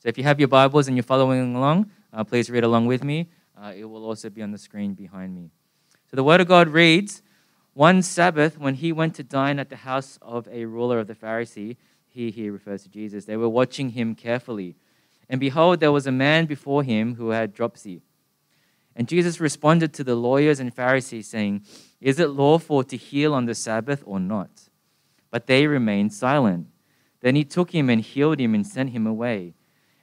So if you have your Bibles and you're following along, uh, please read along with me. Uh, it will also be on the screen behind me. So the Word of God reads One Sabbath, when he went to dine at the house of a ruler of the Pharisee, he here refers to Jesus, they were watching him carefully. And behold, there was a man before him who had dropsy. And Jesus responded to the lawyers and Pharisees, saying, Is it lawful to heal on the Sabbath or not? But they remained silent. Then he took him and healed him and sent him away.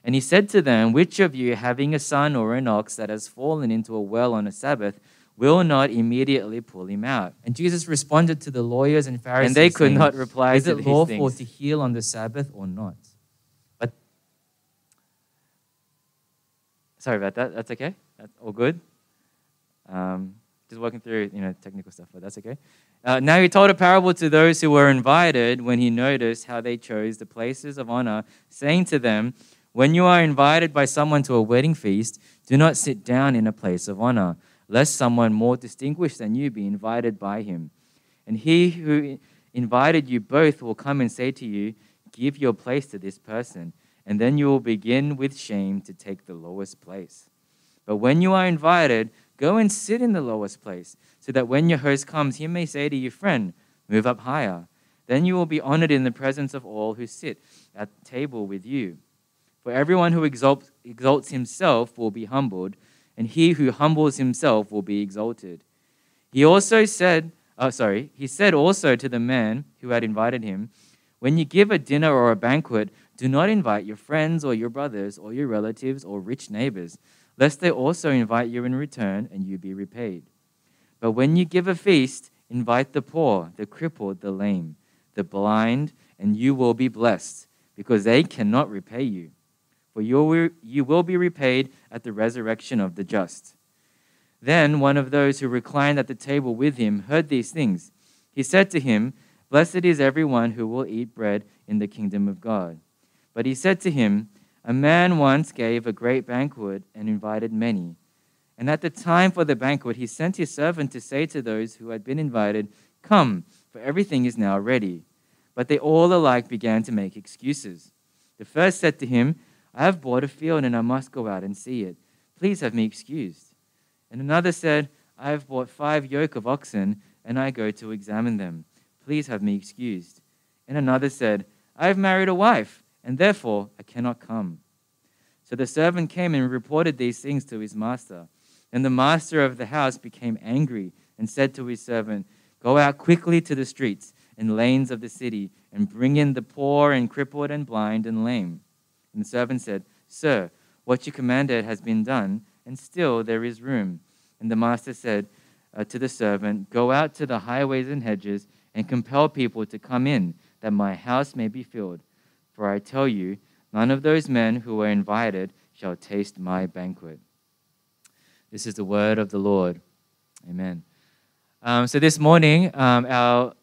And he said to them, Which of you, having a son or an ox that has fallen into a well on a Sabbath, will not immediately pull him out? And Jesus responded to the lawyers and Pharisees, And they could saying, not reply to the head. Is it lawful to heal on the Sabbath or not? But sorry about that. That's okay. That's all good. Um, just working through you know technical stuff, but that's okay. Uh, now he told a parable to those who were invited when he noticed how they chose the places of honor, saying to them, When you are invited by someone to a wedding feast, do not sit down in a place of honor, lest someone more distinguished than you be invited by him. And he who invited you both will come and say to you, Give your place to this person, and then you will begin with shame to take the lowest place. But when you are invited, go and sit in the lowest place, so that when your host comes, he may say to you, Friend, move up higher. Then you will be honored in the presence of all who sit at table with you. For everyone who exalts, exalts himself will be humbled, and he who humbles himself will be exalted. He also said, oh, sorry, he said also to the man who had invited him, When you give a dinner or a banquet, do not invite your friends or your brothers or your relatives or rich neighbors, lest they also invite you in return and you be repaid. But when you give a feast, invite the poor, the crippled, the lame, the blind, and you will be blessed, because they cannot repay you. For you will, you will be repaid at the resurrection of the just. Then one of those who reclined at the table with him heard these things. He said to him, Blessed is everyone who will eat bread in the kingdom of God. But he said to him, A man once gave a great banquet and invited many. And at the time for the banquet, he sent his servant to say to those who had been invited, Come, for everything is now ready. But they all alike began to make excuses. The first said to him, I have bought a field and I must go out and see it. Please have me excused. And another said, I have bought five yoke of oxen and I go to examine them. Please have me excused. And another said, I have married a wife and therefore I cannot come. So the servant came and reported these things to his master. And the master of the house became angry and said to his servant, Go out quickly to the streets and lanes of the city and bring in the poor and crippled and blind and lame. And the servant said, Sir, what you commanded has been done, and still there is room. And the master said uh, to the servant, Go out to the highways and hedges and compel people to come in, that my house may be filled. For I tell you, none of those men who were invited shall taste my banquet. This is the word of the Lord. Amen. Um, so this morning, um, our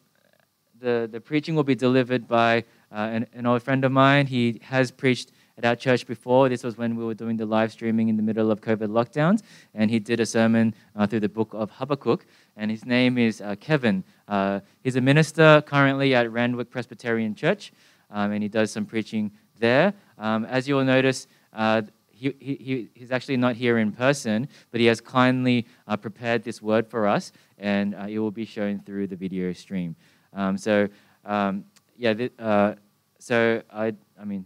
the, the preaching will be delivered by uh, an, an old friend of mine. He has preached at our church before. This was when we were doing the live streaming in the middle of COVID lockdowns, and he did a sermon uh, through the book of Habakkuk. And his name is uh, Kevin. Uh, he's a minister currently at Randwick Presbyterian Church, um, and he does some preaching there. Um, as you will notice, uh, he, he, he's actually not here in person, but he has kindly uh, prepared this word for us, and uh, it will be shown through the video stream. Um, so, um, yeah, th- uh, so I, I mean,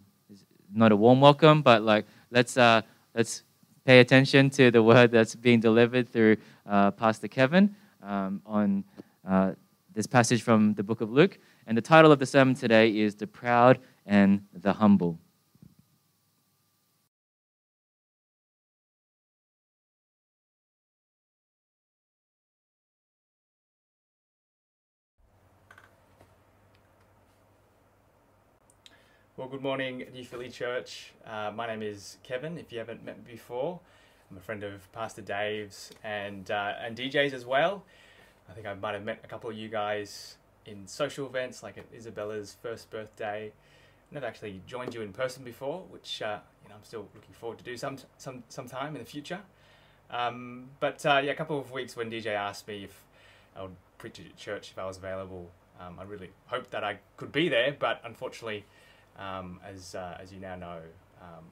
not a warm welcome, but like let's uh, let's pay attention to the word that's being delivered through uh, Pastor Kevin um, on uh, this passage from the book of Luke, and the title of the sermon today is "The Proud and the Humble." Well, good morning, New Philly Church. Uh, my name is Kevin. If you haven't met me before, I'm a friend of Pastor Dave's and uh, and DJ's as well. I think I might have met a couple of you guys in social events, like at Isabella's first birthday. Never actually joined you in person before, which uh, you know I'm still looking forward to do some some sometime in the future. Um, but uh, yeah, a couple of weeks when DJ asked me if I would preach at church if I was available, um, I really hoped that I could be there, but unfortunately um, as uh, as you now know, um,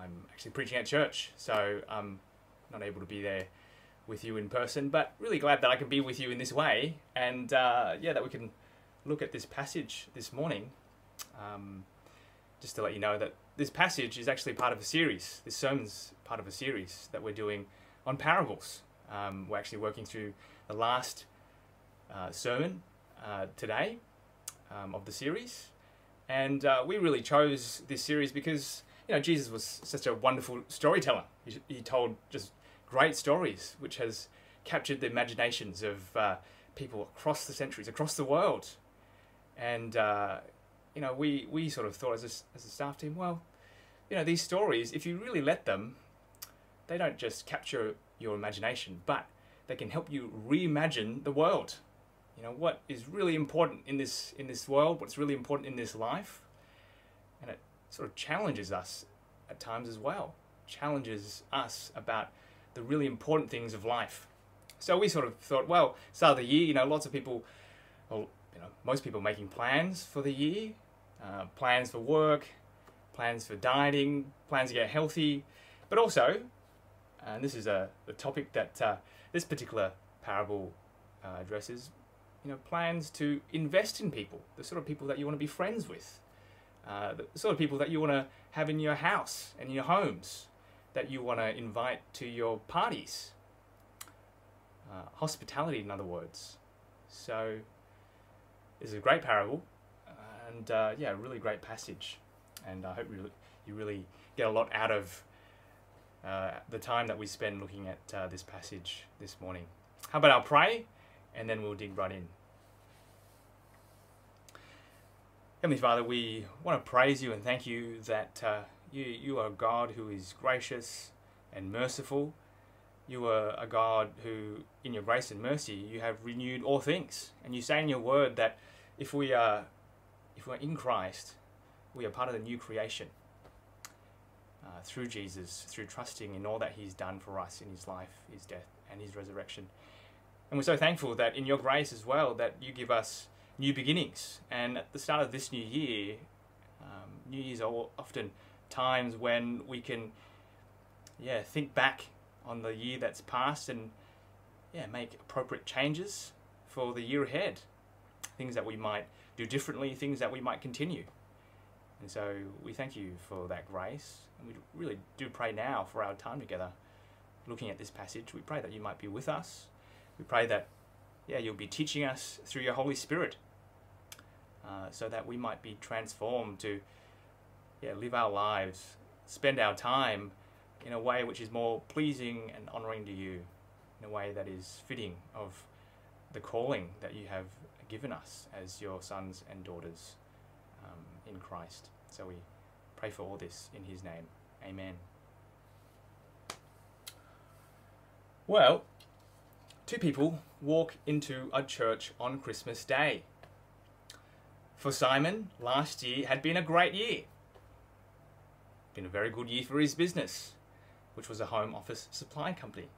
I'm actually preaching at church, so I'm not able to be there with you in person, but really glad that I can be with you in this way, and uh, yeah, that we can look at this passage this morning. Um, just to let you know that this passage is actually part of a series. This sermon's part of a series that we're doing on parables. Um, we're actually working through the last uh, sermon uh, today um, of the series, and uh, we really chose this series because you know Jesus was such a wonderful storyteller. He, he told just great stories, which has captured the imaginations of uh, people across the centuries, across the world. And, uh, you know, we, we sort of thought as a, as a staff team, well, you know, these stories, if you really let them, they don't just capture your imagination, but they can help you reimagine the world. You know, what is really important in this, in this world, what's really important in this life. And it sort of challenges us at times as well, challenges us about the really important things of life. So we sort of thought, well, start of the year, you know, lots of people, well, you know, most people making plans for the year, uh, plans for work, plans for dieting, plans to get healthy, but also, and this is a the topic that uh, this particular parable uh, addresses, you know, plans to invest in people, the sort of people that you want to be friends with, uh, the sort of people that you want to have in your house and in your homes, that you want to invite to your parties. Uh, hospitality, in other words. So, this is a great parable, and uh, yeah, a really great passage. And I hope you, you really get a lot out of uh, the time that we spend looking at uh, this passage this morning. How about I'll pray, and then we'll dig right in. Heavenly Father, we want to praise you and thank you that uh, you, you are a God who is gracious and merciful. You are a God who, in your grace and mercy, you have renewed all things. And you say in your word that if we are, if we're in Christ, we are part of the new creation. Uh, through Jesus, through trusting in all that He's done for us in His life, His death, and His resurrection. And we're so thankful that in your grace as well, that you give us new beginnings. And at the start of this new year, um, New Year's are often times when we can, yeah, think back on the year that's passed and, yeah, make appropriate changes for the year ahead. Things that we might do differently, things that we might continue. And so we thank you for that grace. And we really do pray now for our time together looking at this passage. We pray that you might be with us. We pray that, yeah, you'll be teaching us through your Holy Spirit uh, so that we might be transformed to, yeah, live our lives, spend our time in a way which is more pleasing and honoring to you, in a way that is fitting of the calling that you have given us as your sons and daughters um, in Christ. So we pray for all this in His name. Amen. Well, two people walk into a church on Christmas Day. For Simon, last year had been a great year. Been a very good year for his business, which was a home office supply company.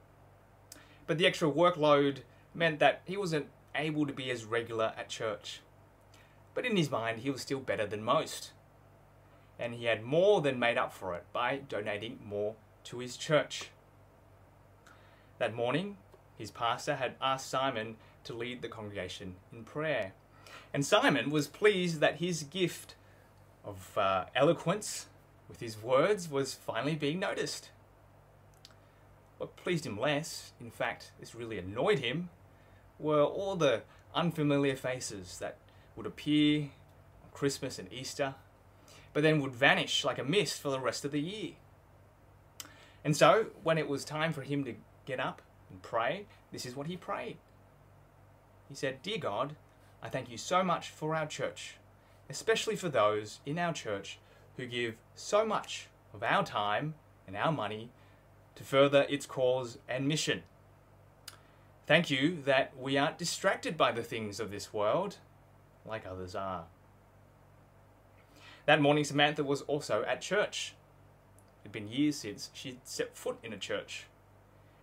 But the extra workload meant that he wasn't able to be as regular at church. But in his mind, he was still better than most. And he had more than made up for it by donating more to his church. That morning, his pastor had asked Simon to lead the congregation in prayer. And Simon was pleased that his gift of uh, eloquence with his words was finally being noticed. What pleased him less, in fact, this really annoyed him, were all the unfamiliar faces that would appear on Christmas and Easter, but then would vanish like a mist for the rest of the year. And so, when it was time for him to get up and pray, this is what he prayed. He said, Dear God, I thank you so much for our church, especially for those in our church who give so much of our time and our money to further its cause and mission. Thank you that we aren't distracted by the things of this world like others are. That morning, Samantha was also at church. It had been years since she'd set foot in a church,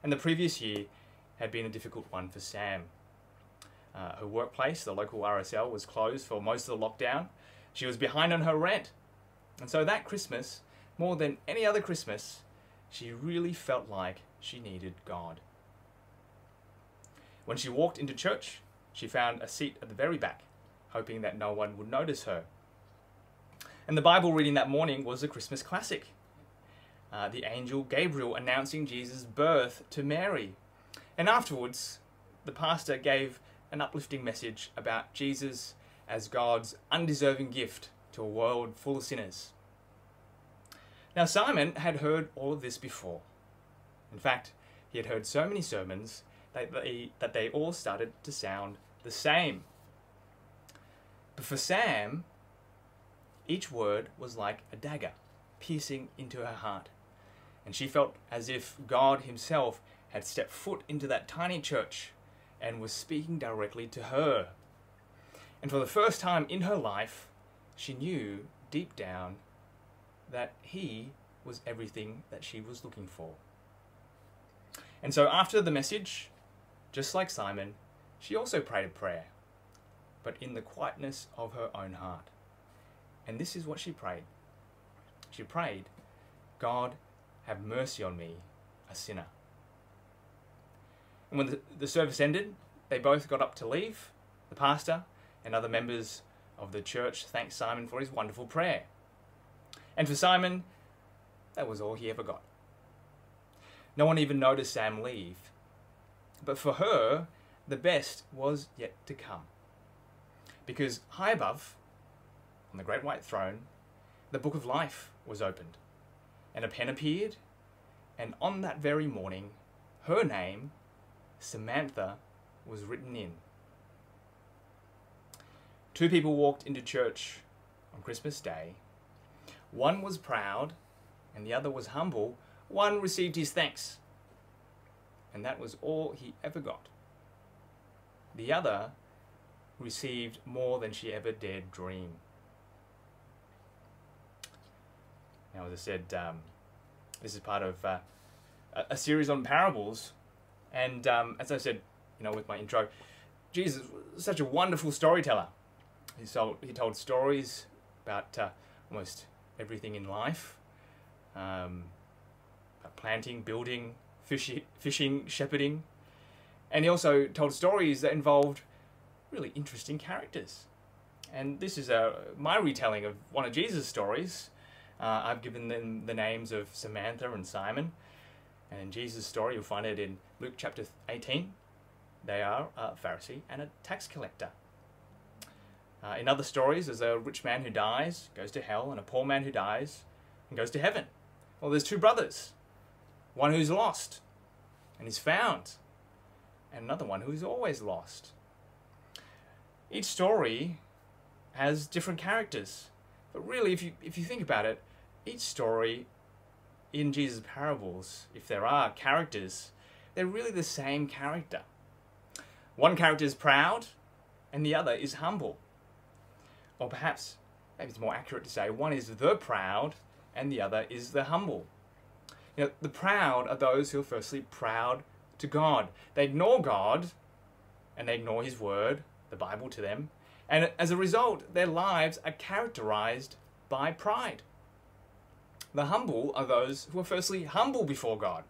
and the previous year had been a difficult one for Sam. Uh, her workplace, the local RSL, was closed for most of the lockdown. She was behind on her rent. And so that Christmas, more than any other Christmas, she really felt like she needed God. When she walked into church, she found a seat at the very back, hoping that no one would notice her. And the Bible reading that morning was a Christmas classic. Uh, the angel Gabriel announcing Jesus' birth to Mary. And afterwards, the pastor gave an uplifting message about Jesus as God's undeserving gift to a world full of sinners. Now, Simon had heard all of this before. In fact, he had heard so many sermons that they, that they all started to sound the same. But for Sam, each word was like a dagger piercing into her heart. And she felt as if God Himself had stepped foot into that tiny church and was speaking directly to her. And for the first time in her life, she knew deep down that He was everything that she was looking for. And so after the message, just like Simon, she also prayed a prayer, but in the quietness of her own heart. And this is what she prayed. She prayed, God, have mercy on me, a sinner. And when the, the service ended, they both got up to leave. The pastor and other members of the church thanked Simon for his wonderful prayer. And for Simon, that was all he ever got. No one even noticed Sam leave. But for her, the best was yet to come. Because high above, on the great white throne, the book of life was opened, and a pen appeared, and on that very morning, her name, Samantha, was written in. Two people walked into church on Christmas Day. One was proud, and the other was humble. One received his thanks, and that was all he ever got. The other received more than she ever dared dream. Now, as I said, um, this is part of uh, a series on parables, and um, as I said, you know, with my intro, Jesus was such a wonderful storyteller. He told, he told stories about uh, almost everything in life, um, about planting, building, fishing, fishing, shepherding, and he also told stories that involved really interesting characters. And this is a, my retelling of one of Jesus' stories uh, I've given them the names of Samantha and Simon. And in Jesus' story, you'll find it in Luke chapter 18. They are a Pharisee and a tax collector. Uh, in other stories, there's a rich man who dies, goes to hell, and a poor man who dies and goes to heaven. Well, there's two brothers one who's lost and is found, and another one who is always lost. Each story has different characters but really, if you, if you think about it, each story in Jesus' parables, if there are characters, they're really the same character. One character is proud, and the other is humble. Or perhaps, maybe it's more accurate to say, one is the proud, and the other is the humble. You know, the proud are those who are firstly proud to God. They ignore God, and they ignore His Word, the Bible to them, and as a result, their lives are characterized by pride. The humble are those who are firstly humble before God.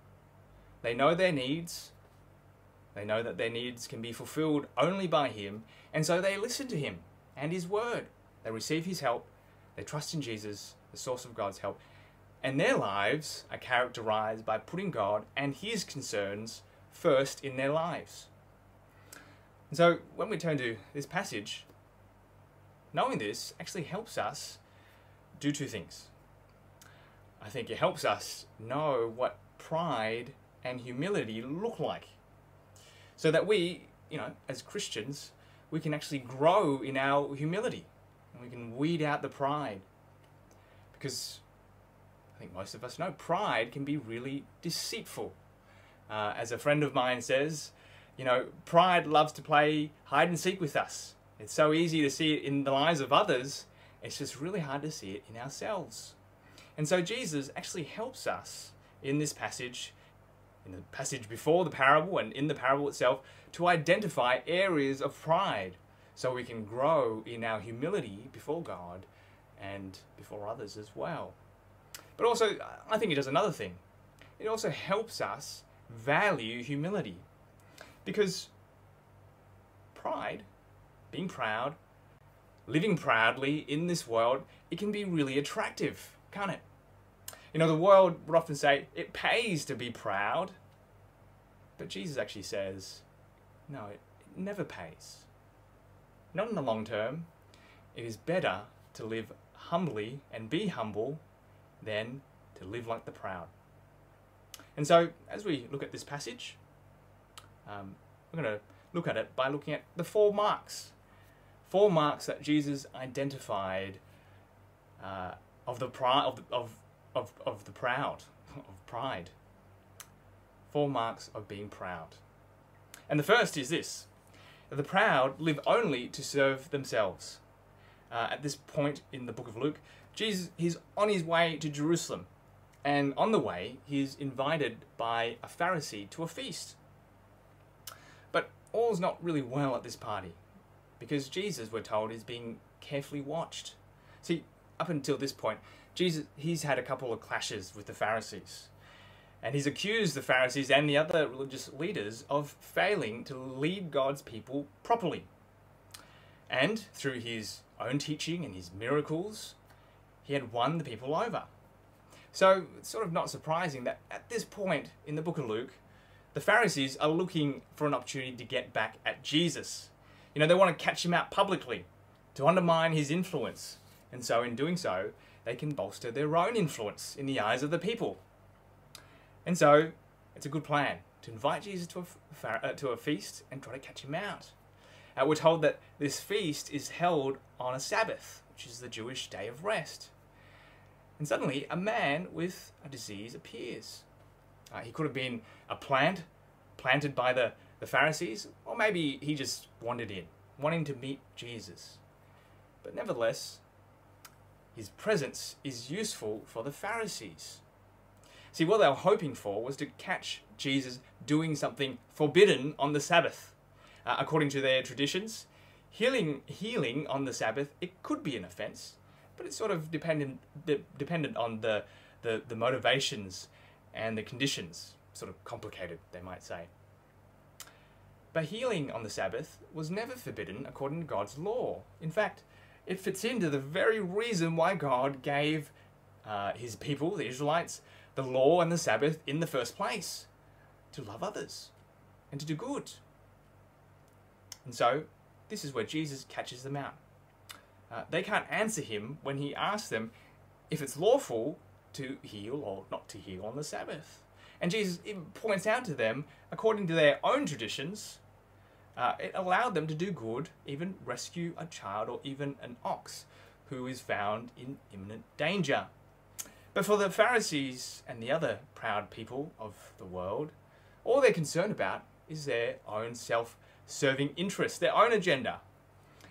They know their needs, they know that their needs can be fulfilled only by Him, and so they listen to Him and His Word. They receive His help, they trust in Jesus, the source of God's help, and their lives are characterized by putting God and His concerns first in their lives. And so when we turn to this passage, knowing this actually helps us do two things. I think it helps us know what pride and humility look like. So that we, you know, as Christians, we can actually grow in our humility and we can weed out the pride. Because I think most of us know pride can be really deceitful. Uh, as a friend of mine says, you know, pride loves to play hide and seek with us. It's so easy to see it in the lives of others, it's just really hard to see it in ourselves. And so Jesus actually helps us in this passage, in the passage before the parable and in the parable itself, to identify areas of pride so we can grow in our humility before God and before others as well. But also, I think it does another thing. It also helps us value humility. Because pride, being proud, living proudly in this world, it can be really attractive, can't it? You know, the world would often say it pays to be proud. But Jesus actually says, no, it, it never pays. Not in the long term. It is better to live humbly and be humble than to live like the proud. And so, as we look at this passage, um, we're going to look at it by looking at the four marks. Four marks that Jesus identified uh, of the of, of, of, of the proud, of pride. Four marks of being proud. And the first is this the proud live only to serve themselves. Uh, at this point in the book of Luke, Jesus he's on his way to Jerusalem, and on the way he's invited by a Pharisee to a feast. But all's not really well at this party, because Jesus, we're told, is being carefully watched. See, up until this point, Jesus he's had a couple of clashes with the Pharisees. And he's accused the Pharisees and the other religious leaders of failing to lead God's people properly. And through his own teaching and his miracles, he had won the people over. So it's sort of not surprising that at this point in the book of Luke, the Pharisees are looking for an opportunity to get back at Jesus. You know, they want to catch him out publicly, to undermine his influence. And so, in doing so, they can bolster their own influence in the eyes of the people. And so, it's a good plan to invite Jesus to a, uh, to a feast and try to catch him out. Uh, we're told that this feast is held on a Sabbath, which is the Jewish day of rest. And suddenly, a man with a disease appears. Uh, he could have been a plant planted by the, the Pharisees, or maybe he just wandered in, wanting to meet Jesus. But nevertheless, his presence is useful for the Pharisees. See, what they were hoping for was to catch Jesus doing something forbidden on the Sabbath. Uh, according to their traditions, healing, healing on the Sabbath, it could be an offense, but it's sort of dependent, de- dependent on the, the, the motivations and the conditions. Sort of complicated, they might say. But healing on the Sabbath was never forbidden according to God's law. In fact, it fits into the very reason why God gave uh, his people, the Israelites, the law and the Sabbath in the first place to love others and to do good. And so, this is where Jesus catches them out. Uh, they can't answer him when he asks them if it's lawful to heal or not to heal on the Sabbath. And Jesus points out to them, according to their own traditions, uh, it allowed them to do good, even rescue a child or even an ox who is found in imminent danger. But for the Pharisees and the other proud people of the world, all they're concerned about is their own self serving interests, their own agenda.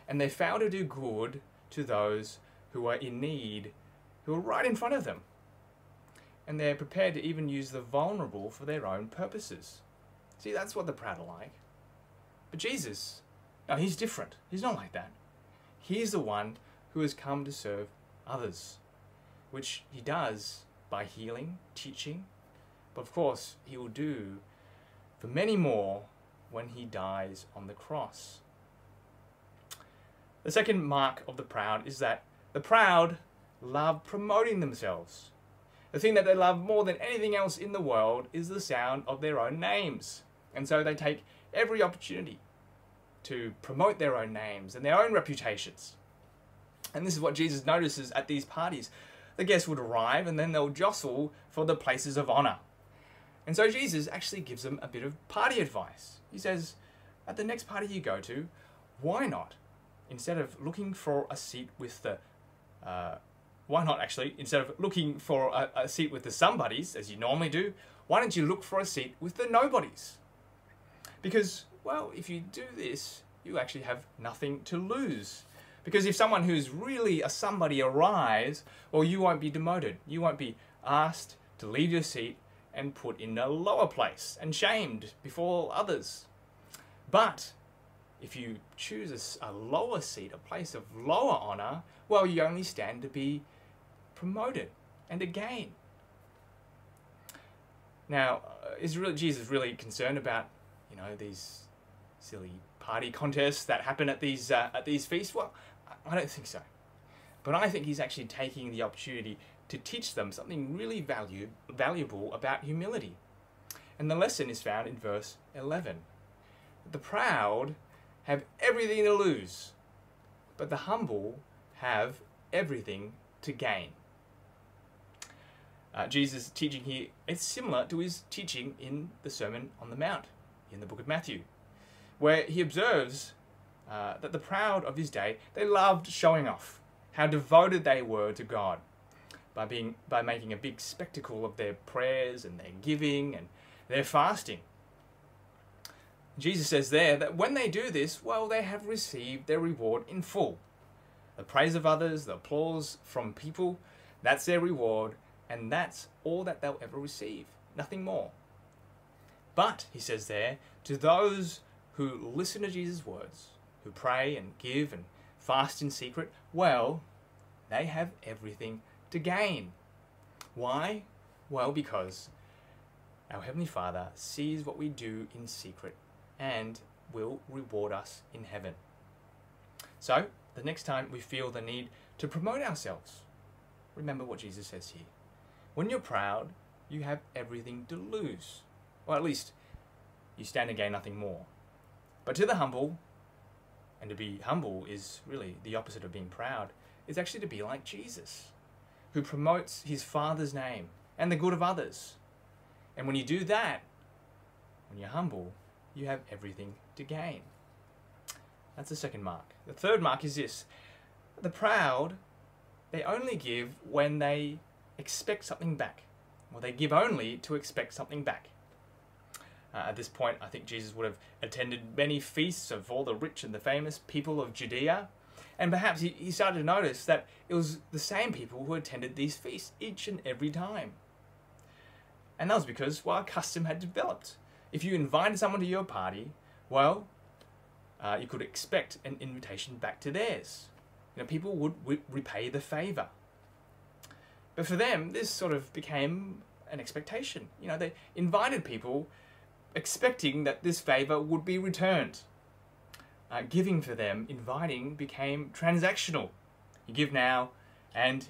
And they fail to do good to those who are in need, who are right in front of them. And they're prepared to even use the vulnerable for their own purposes. See, that's what the proud are like. But Jesus, no, he's different. He's not like that. He's the one who has come to serve others, which he does by healing, teaching, but of course, he will do for many more when he dies on the cross. The second mark of the proud is that the proud love promoting themselves. The thing that they love more than anything else in the world is the sound of their own names. And so they take every opportunity to promote their own names and their own reputations. And this is what Jesus notices at these parties. The guests would arrive and then they'll jostle for the places of honor. And so Jesus actually gives them a bit of party advice. He says, at the next party you go to, why not? Instead of looking for a seat with the, uh, why not actually, instead of looking for a, a seat with the somebodies, as you normally do, why don't you look for a seat with the nobodies? Because well, if you do this, you actually have nothing to lose. Because if someone who's really a somebody arrives, well, you won't be demoted. You won't be asked to leave your seat and put in a lower place and shamed before others. But if you choose a, lower seat, a place of lower honor, well, you only stand to be promoted and again. Now, uh, is really Jesus really concerned about, you know, these silly party contests that happen at these uh, at these feasts? Well, I don't think so. But I think he's actually taking the opportunity to teach them something really value, valuable about humility. And the lesson is found in verse 11. The proud have everything to lose, but the humble have everything to gain. Uh, Jesus' teaching here is similar to his teaching in the Sermon on the Mount in the book of Matthew, where he observes uh, that the proud of his day they loved showing off how devoted they were to God by being by making a big spectacle of their prayers and their giving and their fasting. Jesus says there that when they do this, well, they have received their reward in full. The praise of others, the applause from people, that's their reward, and that's all that they'll ever receive, nothing more. But, he says there, to those who listen to Jesus' words, who pray and give and fast in secret, well, they have everything to gain. Why? Well, because our Heavenly Father sees what we do in secret and will reward us in heaven. So, the next time we feel the need to promote ourselves, remember what Jesus says here. When you're proud, you have everything to lose. Or at least, you stand to gain nothing more. But to the humble, and to be humble is really the opposite of being proud, is actually to be like Jesus, who promotes his Father's name and the good of others. And when you do that, when you're humble, you have everything to gain. That's the second mark. The third mark is this the proud, they only give when they expect something back. Or they give only to expect something back. Uh, at this point, I think Jesus would have attended many feasts of all the rich and the famous people of Judea. And perhaps he, he started to notice that it was the same people who attended these feasts each and every time. And that was because, well, custom had developed. If you invited someone to your party, well, uh, you could expect an invitation back to theirs. You know, people would, repay the favor. But for them, this sort of became an expectation. You know, they invited people expecting that this favor would be returned. Uh, giving for them, inviting became transactional. You give now, and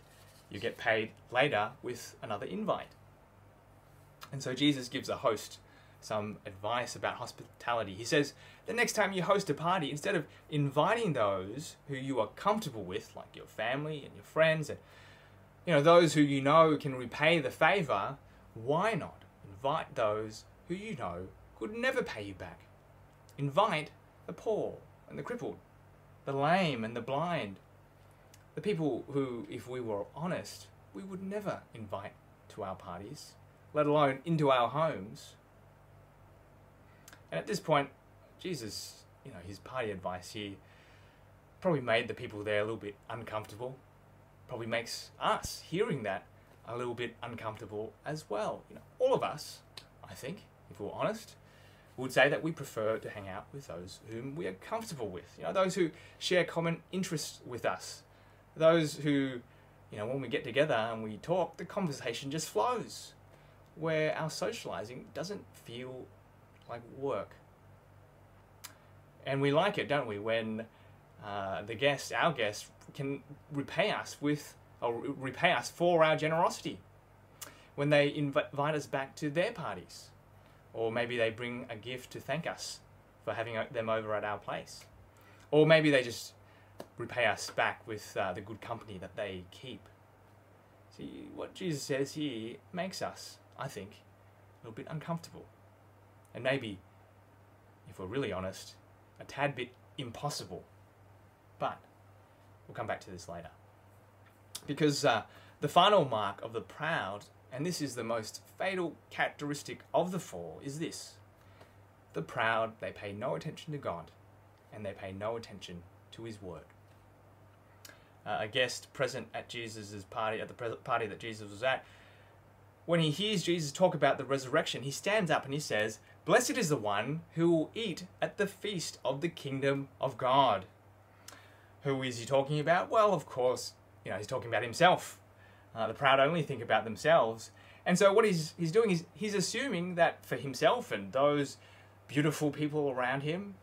you get paid later with another invite. And so Jesus gives a host some advice about hospitality. He says, the next time you host a party, instead of inviting those who you are comfortable with, like your family and your friends, and you know those who you know can repay the favor, why not invite those who you know could never pay you back? Invite the poor and the crippled, the lame and the blind, the people who, if we were honest, we would never invite to our parties, let alone into our homes. And at this point, Jesus, you know, his party advice here probably made the people there a little bit uncomfortable. Probably makes us hearing that a little bit uncomfortable as well. You know, all of us, I think, if we're honest, would say that we prefer to hang out with those whom we are comfortable with. You know, those who share common interests with us. Those who, you know, when we get together and we talk, the conversation just flows. Where our socializing doesn't feel like work. And we like it, don't we, when uh, the guest, our guests, can repay us with, or repay us for our generosity. When they invite us back to their parties. Or maybe they bring a gift to thank us for having them over at our place. Or maybe they just repay us back with uh, the good company that they keep. See, what Jesus says here makes us, I think, a little bit uncomfortable and maybe, if we're really honest, a tad bit impossible. But we'll come back to this later. Because uh, the final mark of the proud, and this is the most fatal characteristic of the four, is this the proud, they pay no attention to God and they pay no attention to His word. Uh, a guest present at Jesus' party, at the party that Jesus was at, when he hears Jesus talk about the resurrection, he stands up and he says, Blessed is the one who will eat at the feast of the kingdom of God. Who is he talking about? Well, of course, you know, he's talking about himself. Uh, the proud only think about themselves. And so what he's, he's doing is he's assuming that for himself and those beautiful people around him,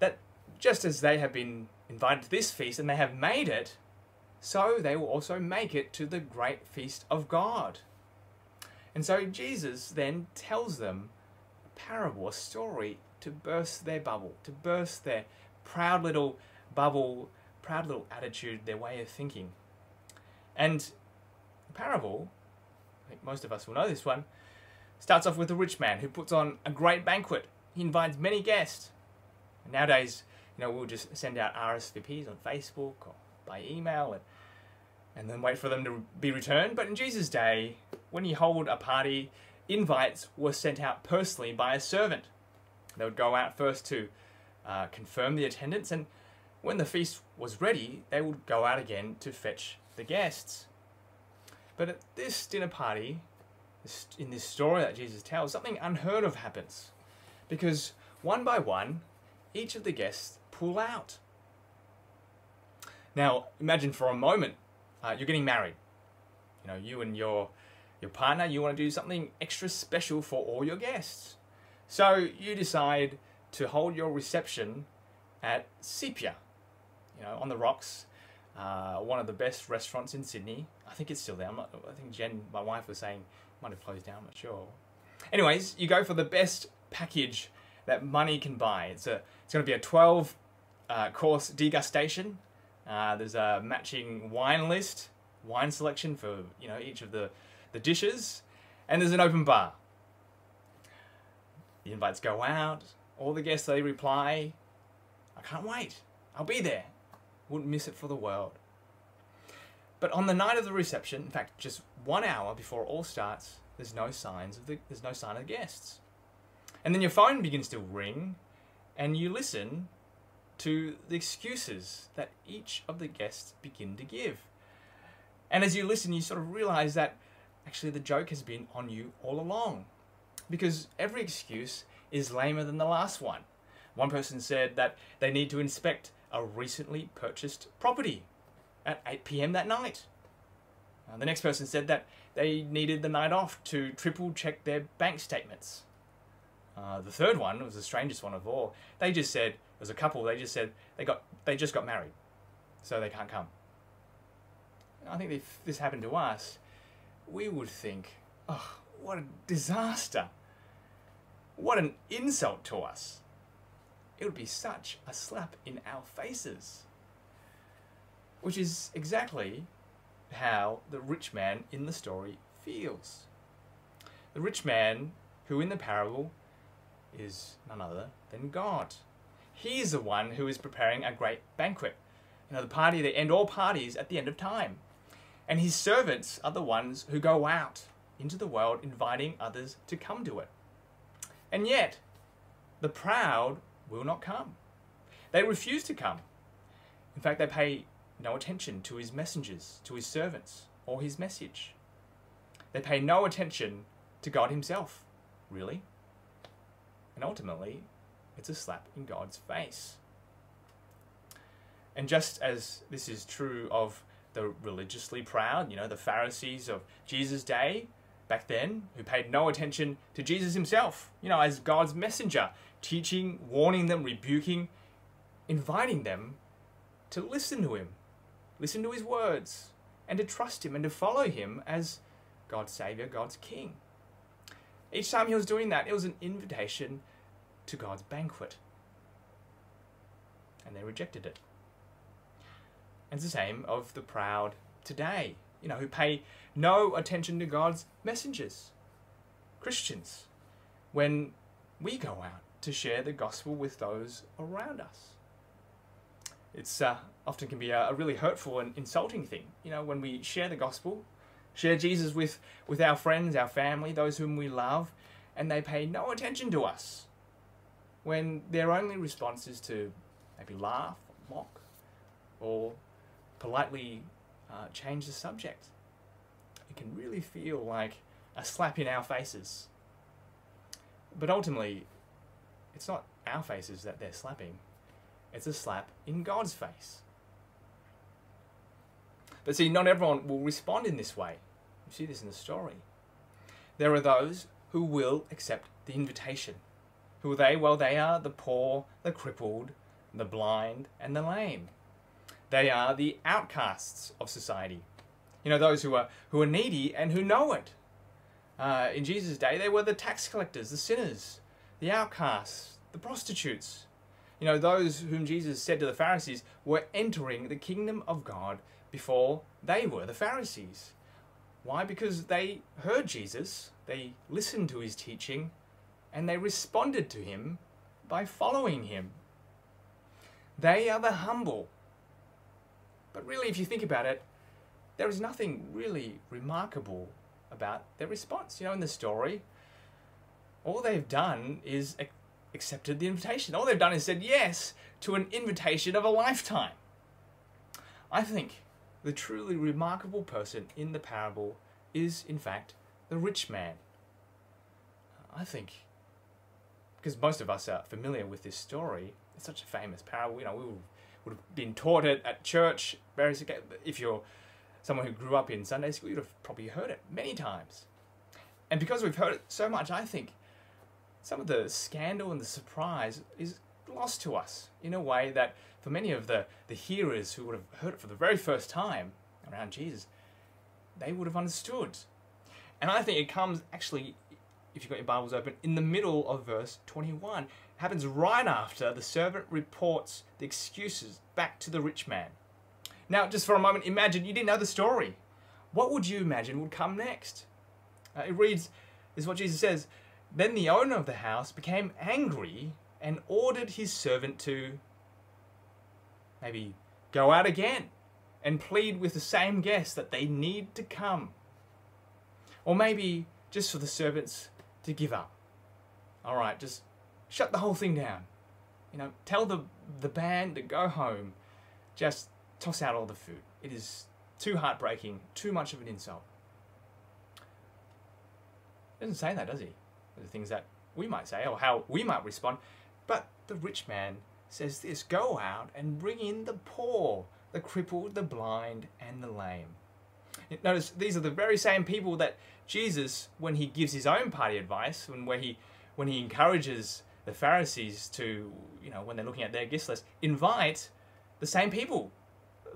that just as they have been invited to this feast and they have made it, so they will also make it to the great feast of God. And so Jesus then tells them a parable, a story to burst their bubble, to burst their proud little bubble, proud little attitude, their way of thinking. And parable, I think most of us will know this one, starts off with a rich man who puts on a great banquet. He invites many guests. And nowadays, you know, we'll just send out RSVPs on Facebook or by email and and then wait for them to be returned. But in Jesus' day, when he held a party, invites were sent out personally by a servant. They would go out first to uh, confirm the attendance, and when the feast was ready, they would go out again to fetch the guests. But at this dinner party, in this story that Jesus tells, something unheard of happens. Because one by one, each of the guests pull out. Now, imagine for a moment uh, you're getting married. You know, you and your your partner, you want to do something extra special for all your guests. So you decide to hold your reception at Sepia, you know, on the rocks, uh, one of the best restaurants in Sydney. I think it's still there. Not, i think Jen, my wife, was saying might have closed down. I'm not sure. Anyways, you go for the best package that money can buy. It's a it's going to be a 12 uh, course degustation uh, there's a matching wine list, wine selection for you know each of the, the dishes, and there's an open bar. The invites go out. All the guests they reply, "I can't wait. I'll be there. Wouldn't miss it for the world." But on the night of the reception, in fact, just one hour before it all starts, there's no signs of the there's no sign of the guests. And then your phone begins to ring, and you listen to the excuses that each of the guests begin to give. And as you listen, you sort of realize that actually the joke has been on you all along. Because every excuse is lamer than the last one. One person said that they need to inspect a recently purchased property at 8 pm that night. The next person said that they needed the night off to triple check their bank statements. Uh, the third one was the strangest one of all. They just said, was a couple. They just said they got they just got married, so they can't come. I think if this happened to us, we would think, oh, what a disaster! What an insult to us! It would be such a slap in our faces. Which is exactly how the rich man in the story feels. The rich man, who in the parable is none other than God. He's the one who is preparing a great banquet. You know, the party that end all parties at the end of time. And his servants are the ones who go out into the world inviting others to come to it. And yet, the proud will not come. They refuse to come. In fact, they pay no attention to his messengers, to his servants, or his message. They pay no attention to God himself, really. And ultimately, it's a slap in God's face. And just as this is true of the religiously proud, you know, the Pharisees of Jesus' day back then, who paid no attention to Jesus himself, you know, as God's messenger, teaching, warning them, rebuking, inviting them to listen to him, listen to his words, and to trust him and to follow him as God's Savior, God's King. Each time he was doing that, it was an invitation to God's banquet. And they rejected it. And it's the same of the proud today, you know, who pay no attention to God's messengers, Christians, when we go out to share the gospel with those around us. It's uh, often can be a, really hurtful and insulting thing, you know, when we share the gospel, share Jesus with, with our friends, our family, those whom we love, and they pay no attention to us when their only response is to maybe laugh, or mock, or politely uh, change the subject. It can really feel like a slap in our faces. But ultimately, it's not our faces that they're slapping, it's a slap in God's face. But see, not everyone will respond in this way. You see this in the story. There are those who will accept the invitation. Who are they? Well, they are the poor, the crippled, the blind, and the lame. They are the outcasts of society. You know, those who are, who are needy and who know it. Uh, in Jesus' day, they were the tax collectors, the sinners, the outcasts, the prostitutes. You know, those whom Jesus said to the Pharisees were entering the kingdom of God before they were the Pharisees. Why? Because they heard Jesus, they listened to his teaching, and they responded to him by following him. They are the humble. But really, if you think about it, there is nothing really remarkable about their response. You know, in the story, all they've done is accepted the invitation. All they've done is said yes to an invitation of a lifetime. I think the truly remarkable person in the parable is, in fact, the rich man. I think, because most of us are familiar with this story, it's such a famous parable. You know, we would have been taught it at church. Various if you're someone who grew up in Sunday school, you'd have probably heard it many times. And because we've heard it so much, I think some of the scandal and the surprise is lost to us in a way that for many of the, the hearers who would have heard it for the very first time around Jesus, they would have understood. And I think it comes actually, if you've got your Bibles open, in the middle of verse 21. It happens right after the servant reports the excuses back to the rich man. Now, just for a moment, imagine you didn't know the story. What would you imagine would come next? Uh, it reads, this is what Jesus says Then the owner of the house became angry and ordered his servant to maybe go out again and plead with the same guests that they need to come. Or maybe just for the servants to give up. All right, just shut the whole thing down. You know, tell the, the band to go home. Just toss out all the food. It is too heartbreaking, too much of an insult. Doesn't say that, does he? The things that we might say or how we might respond. But the rich man says this Go out and bring in the poor, the crippled, the blind, and the lame. Notice these are the very same people that Jesus, when he gives his own party advice, and where he when he encourages the Pharisees to, you know, when they're looking at their guest list, invite the same people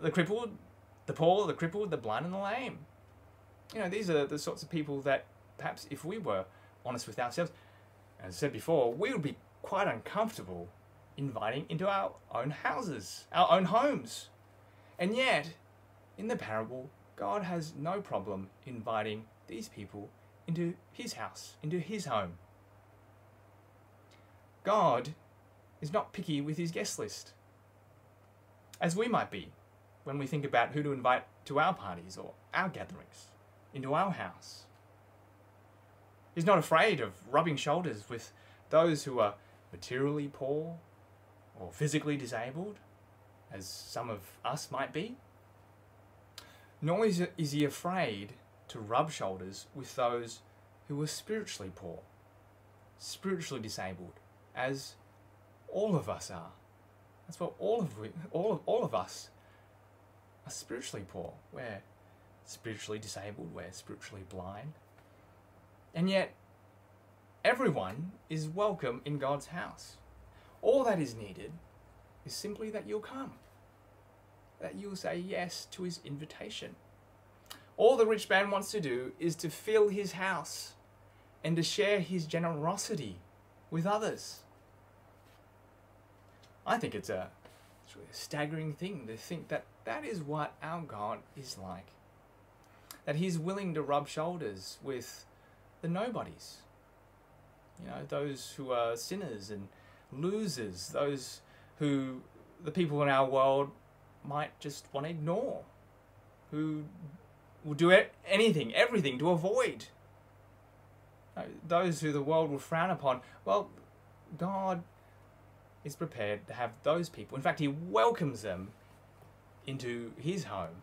the crippled, the poor, the crippled, the blind, and the lame. You know, these are the sorts of people that perhaps if we were honest with ourselves, as I said before, we would be quite uncomfortable inviting into our own houses, our own homes. And yet, in the parable, God has no problem inviting these people into his house, into his home. God is not picky with his guest list, as we might be when we think about who to invite to our parties or our gatherings, into our house. He's not afraid of rubbing shoulders with those who are materially poor or physically disabled, as some of us might be. Nor is he afraid to rub shoulders with those who are spiritually poor, spiritually disabled, as all of us are. That's what all of, we, all of, all of us are spiritually poor. We're spiritually disabled. We're spiritually blind. And yet, everyone is welcome in God's house. All that is needed is simply that you'll come, that you'll say yes to his invitation. All the rich man wants to do is to fill his house and to share his generosity with others. I think it's a, it's really a staggering thing to think that that is what our God is like. That He's willing to rub shoulders with the nobodies. You know, those who are sinners and losers, those who the people in our world might just want to ignore, who will do anything, everything to avoid. Those who the world will frown upon, well, God is prepared to have those people. In fact, He welcomes them into his home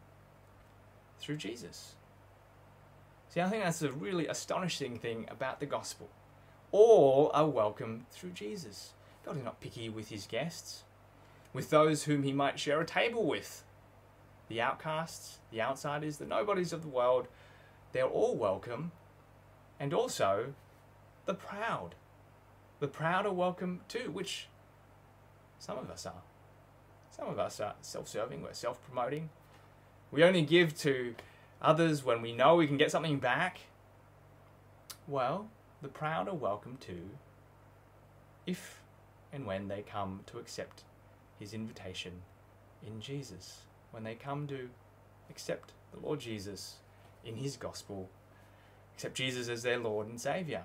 through Jesus. See, I think that's a really astonishing thing about the gospel. All are welcome through Jesus. God is not picky with his guests, with those whom he might share a table with. the outcasts, the outsiders, the nobodies of the world, they're all welcome. And also the proud. The proud are welcome too, which some of us are. Some of us are self serving, we're self promoting. We only give to others when we know we can get something back. Well, the proud are welcome too if and when they come to accept his invitation in Jesus. When they come to accept the Lord Jesus in his gospel, accept Jesus as their Lord and Savior.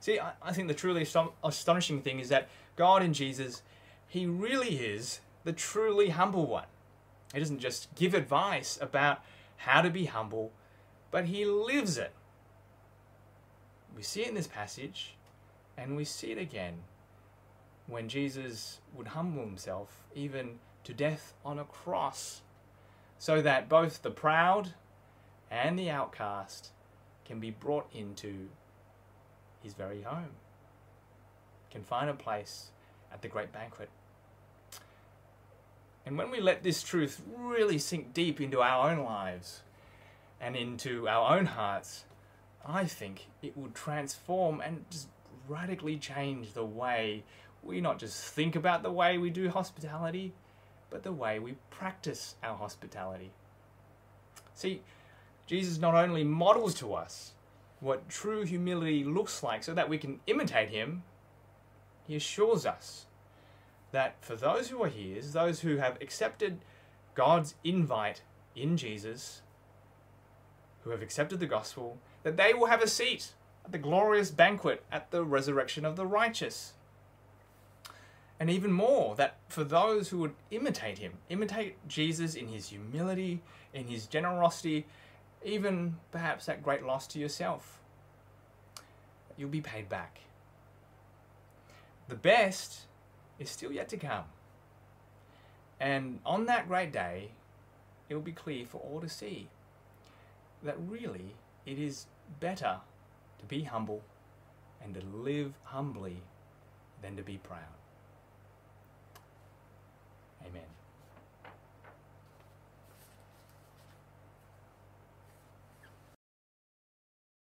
See, I, I think the truly astonishing thing is that God in Jesus, he really is the truly humble one. He doesn't just give advice about how to be humble, but he lives it. We see it in this passage, and we see it again when Jesus would humble himself even to death on a cross, so that both the proud and the outcast can be brought into his very home, can find a place at the great banquet. And when we let this truth really sink deep into our own lives and into our own hearts, I think it will transform and just radically change the way we not just think about the way we do hospitality, but the way we practice our hospitality. See, Jesus not only models to us what true humility looks like so that we can imitate him, he assures us that for those who are his, those who have accepted God's invite in Jesus, who have accepted the gospel, that they will have a seat at the glorious banquet at the resurrection of the righteous. And even more, that for those who would imitate him, imitate Jesus in his humility, in his generosity, even perhaps at great loss to yourself, you'll be paid back. The best is still yet to come. And on that great day, it will be clear for all to see that really it is better to be humble and to live humbly than to be proud. Amen.